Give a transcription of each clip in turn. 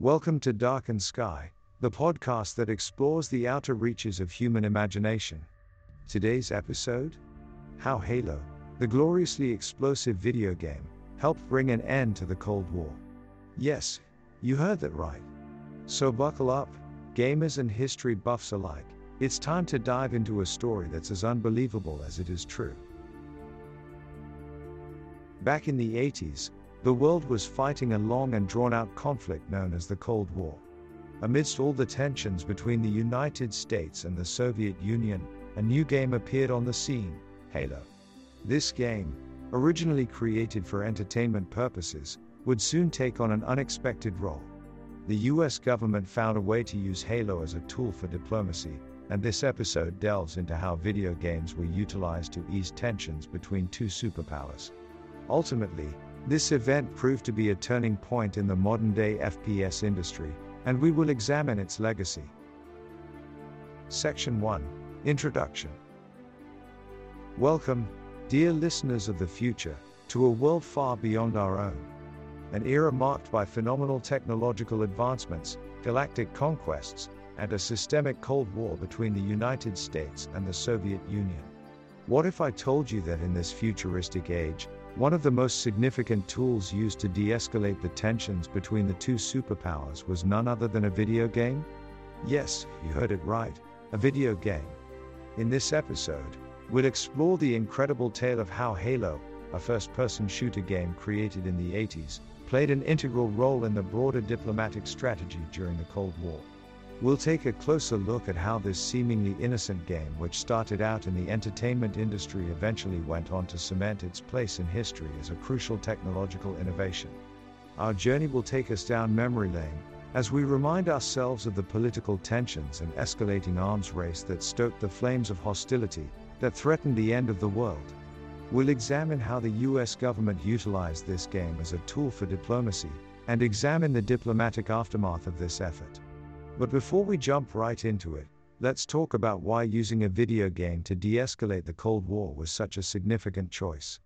Welcome to Darkened Sky, the podcast that explores the outer reaches of human imagination. Today's episode? How Halo, the gloriously explosive video game, helped bring an end to the Cold War. Yes, you heard that right. So buckle up, gamers and history buffs alike. It's time to dive into a story that's as unbelievable as it is true. Back in the 80s, the world was fighting a long and drawn out conflict known as the Cold War. Amidst all the tensions between the United States and the Soviet Union, a new game appeared on the scene Halo. This game, originally created for entertainment purposes, would soon take on an unexpected role. The US government found a way to use Halo as a tool for diplomacy, and this episode delves into how video games were utilized to ease tensions between two superpowers. Ultimately, this event proved to be a turning point in the modern day FPS industry, and we will examine its legacy. Section 1 Introduction Welcome, dear listeners of the future, to a world far beyond our own. An era marked by phenomenal technological advancements, galactic conquests, and a systemic Cold War between the United States and the Soviet Union. What if I told you that in this futuristic age, one of the most significant tools used to de escalate the tensions between the two superpowers was none other than a video game? Yes, you heard it right, a video game. In this episode, we'll explore the incredible tale of how Halo, a first person shooter game created in the 80s, played an integral role in the broader diplomatic strategy during the Cold War. We'll take a closer look at how this seemingly innocent game, which started out in the entertainment industry, eventually went on to cement its place in history as a crucial technological innovation. Our journey will take us down memory lane, as we remind ourselves of the political tensions and escalating arms race that stoked the flames of hostility that threatened the end of the world. We'll examine how the US government utilized this game as a tool for diplomacy, and examine the diplomatic aftermath of this effort. But before we jump right into it, let's talk about why using a video game to de escalate the Cold War was such a significant choice.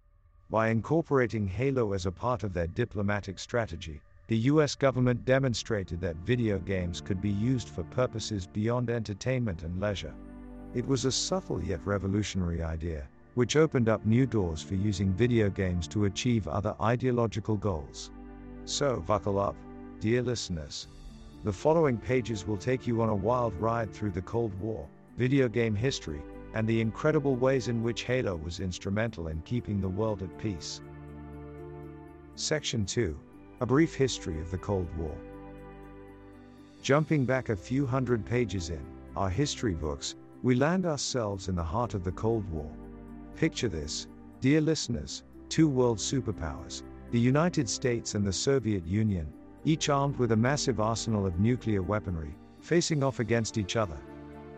By incorporating Halo as a part of their diplomatic strategy, the US government demonstrated that video games could be used for purposes beyond entertainment and leisure. It was a subtle yet revolutionary idea, which opened up new doors for using video games to achieve other ideological goals. So, buckle up, dear listeners, the following pages will take you on a wild ride through the Cold War, video game history, and the incredible ways in which Halo was instrumental in keeping the world at peace. Section 2 A Brief History of the Cold War. Jumping back a few hundred pages in our history books, we land ourselves in the heart of the Cold War. Picture this, dear listeners two world superpowers, the United States and the Soviet Union, each armed with a massive arsenal of nuclear weaponry, facing off against each other.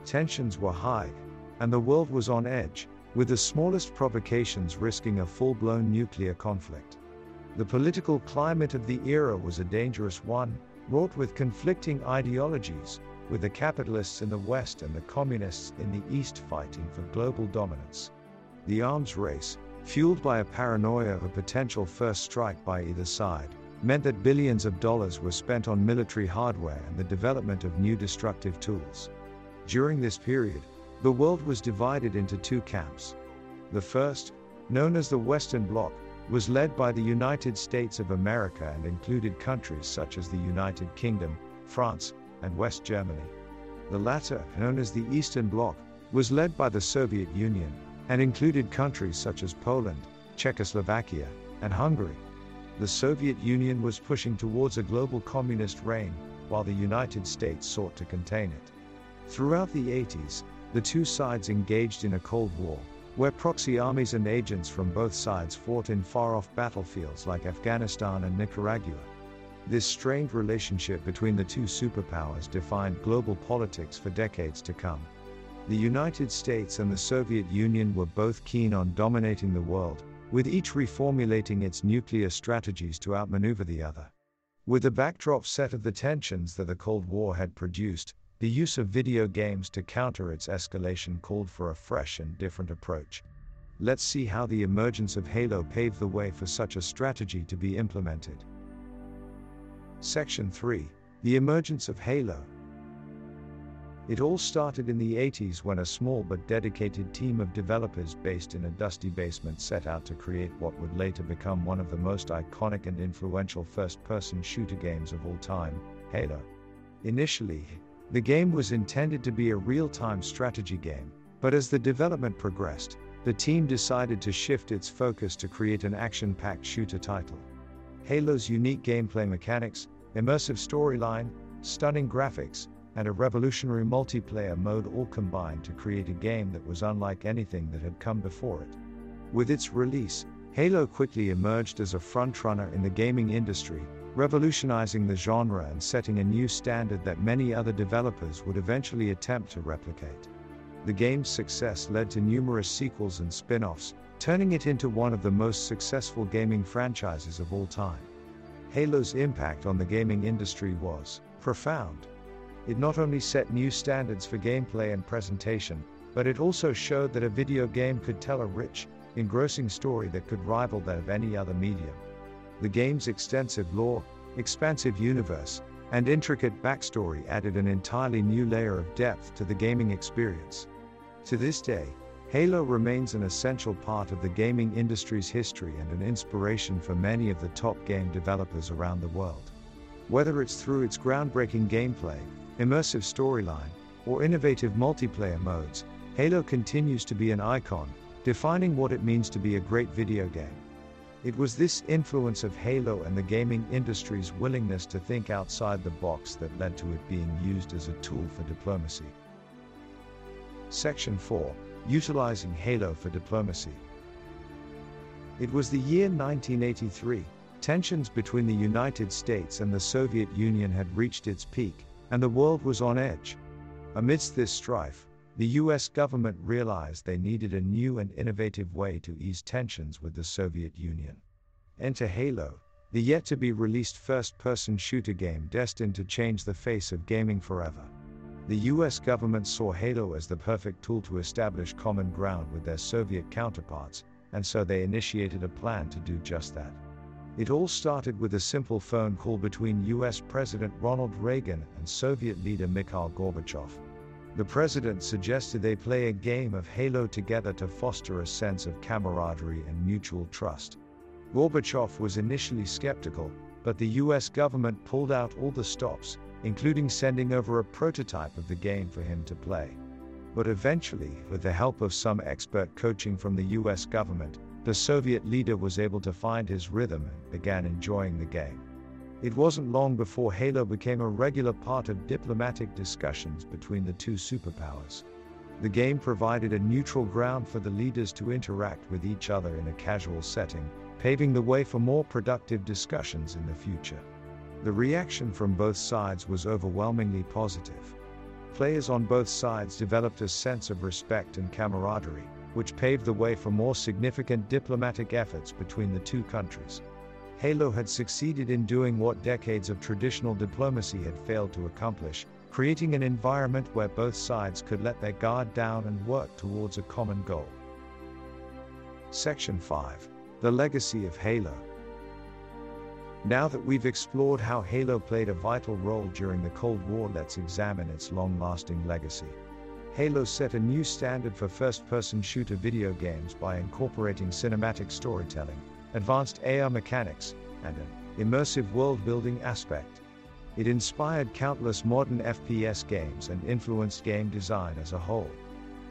Tensions were high, and the world was on edge, with the smallest provocations risking a full blown nuclear conflict. The political climate of the era was a dangerous one, wrought with conflicting ideologies, with the capitalists in the West and the communists in the East fighting for global dominance. The arms race, fueled by a paranoia of a potential first strike by either side, meant that billions of dollars were spent on military hardware and the development of new destructive tools. During this period, the world was divided into two camps. The first, known as the Western Bloc, was led by the United States of America and included countries such as the United Kingdom, France, and West Germany. The latter, known as the Eastern Bloc, was led by the Soviet Union and included countries such as Poland, Czechoslovakia, and Hungary the Soviet Union was pushing towards a global communist reign, while the United States sought to contain it. Throughout the 80s, the two sides engaged in a Cold War, where proxy armies and agents from both sides fought in far off battlefields like Afghanistan and Nicaragua. This strained relationship between the two superpowers defined global politics for decades to come. The United States and the Soviet Union were both keen on dominating the world, with each reformulating its nuclear strategies to outmaneuver the other. With the backdrop set of the tensions that the Cold War had produced, the use of video games to counter its escalation called for a fresh and different approach. Let's see how the emergence of Halo paved the way for such a strategy to be implemented. Section 3 The emergence of Halo. It all started in the 80s when a small but dedicated team of developers based in a dusty basement set out to create what would later become one of the most iconic and influential first person shooter games of all time Halo. Initially, the game was intended to be a real time strategy game, but as the development progressed, the team decided to shift its focus to create an action packed shooter title. Halo's unique gameplay mechanics, immersive storyline, stunning graphics, and a revolutionary multiplayer mode all combined to create a game that was unlike anything that had come before it. With its release, Halo quickly emerged as a frontrunner in the gaming industry, revolutionizing the genre and setting a new standard that many other developers would eventually attempt to replicate. The game's success led to numerous sequels and spin offs, turning it into one of the most successful gaming franchises of all time. Halo's impact on the gaming industry was profound. It not only set new standards for gameplay and presentation, but it also showed that a video game could tell a rich, engrossing story that could rival that of any other medium. The game's extensive lore, expansive universe, and intricate backstory added an entirely new layer of depth to the gaming experience. To this day, Halo remains an essential part of the gaming industry's history and an inspiration for many of the top game developers around the world. Whether it's through its groundbreaking gameplay, immersive storyline, or innovative multiplayer modes, Halo continues to be an icon, defining what it means to be a great video game. It was this influence of Halo and the gaming industry's willingness to think outside the box that led to it being used as a tool for diplomacy. Section 4 Utilizing Halo for Diplomacy. It was the year 1983. Tensions between the United States and the Soviet Union had reached its peak, and the world was on edge. Amidst this strife, the US government realized they needed a new and innovative way to ease tensions with the Soviet Union. Enter Halo, the yet to be released first person shooter game destined to change the face of gaming forever. The US government saw Halo as the perfect tool to establish common ground with their Soviet counterparts, and so they initiated a plan to do just that. It all started with a simple phone call between US President Ronald Reagan and Soviet leader Mikhail Gorbachev. The president suggested they play a game of Halo together to foster a sense of camaraderie and mutual trust. Gorbachev was initially skeptical, but the US government pulled out all the stops, including sending over a prototype of the game for him to play. But eventually, with the help of some expert coaching from the US government, the Soviet leader was able to find his rhythm and began enjoying the game. It wasn't long before Halo became a regular part of diplomatic discussions between the two superpowers. The game provided a neutral ground for the leaders to interact with each other in a casual setting, paving the way for more productive discussions in the future. The reaction from both sides was overwhelmingly positive. Players on both sides developed a sense of respect and camaraderie, which paved the way for more significant diplomatic efforts between the two countries. Halo had succeeded in doing what decades of traditional diplomacy had failed to accomplish, creating an environment where both sides could let their guard down and work towards a common goal. Section 5 The Legacy of Halo now that we've explored how Halo played a vital role during the Cold War, let's examine its long lasting legacy. Halo set a new standard for first person shooter video games by incorporating cinematic storytelling, advanced AR mechanics, and an immersive world building aspect. It inspired countless modern FPS games and influenced game design as a whole.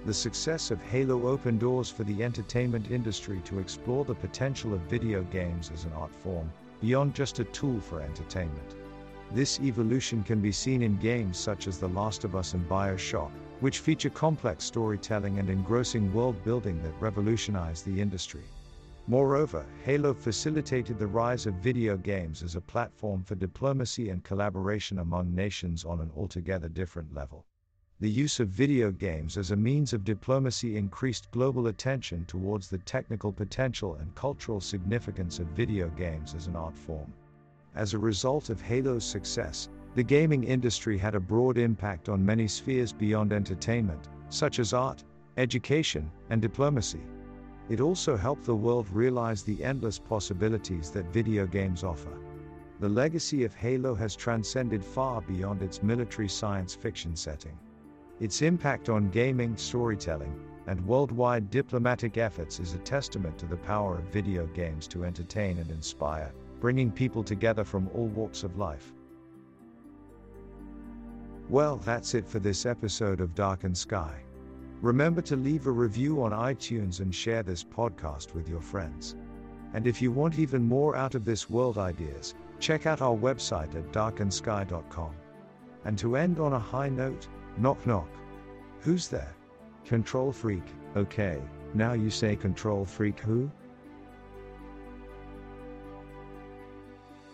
The success of Halo opened doors for the entertainment industry to explore the potential of video games as an art form, beyond just a tool for entertainment. This evolution can be seen in games such as The Last of Us and Bioshock, which feature complex storytelling and engrossing world building that revolutionized the industry. Moreover, Halo facilitated the rise of video games as a platform for diplomacy and collaboration among nations on an altogether different level. The use of video games as a means of diplomacy increased global attention towards the technical potential and cultural significance of video games as an art form. As a result of Halo's success, the gaming industry had a broad impact on many spheres beyond entertainment, such as art, education, and diplomacy. It also helped the world realize the endless possibilities that video games offer. the legacy of Halo has transcended far beyond its military science fiction setting. Its impact on gaming, storytelling, and worldwide diplomatic efforts is a testament to the power of video games to entertain and inspire, bringing people together from all walks of life. Well, that's it for this episode of Darkened Sky. Remember to leave a review on iTunes and share this podcast with your friends. And if you want even more out of this world ideas, check out our website at darkendsky.com. And to end on a high note, knock knock. Who's there? Control freak, okay, now you say control freak who?